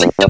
Don't do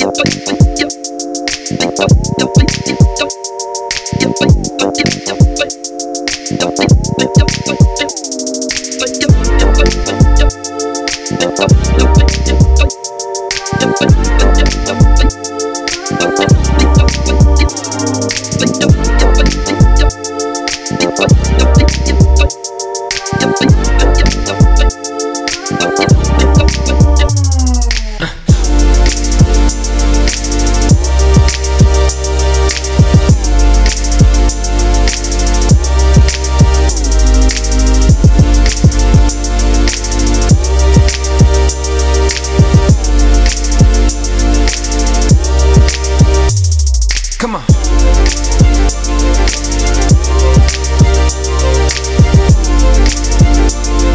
Bye. Thank We'll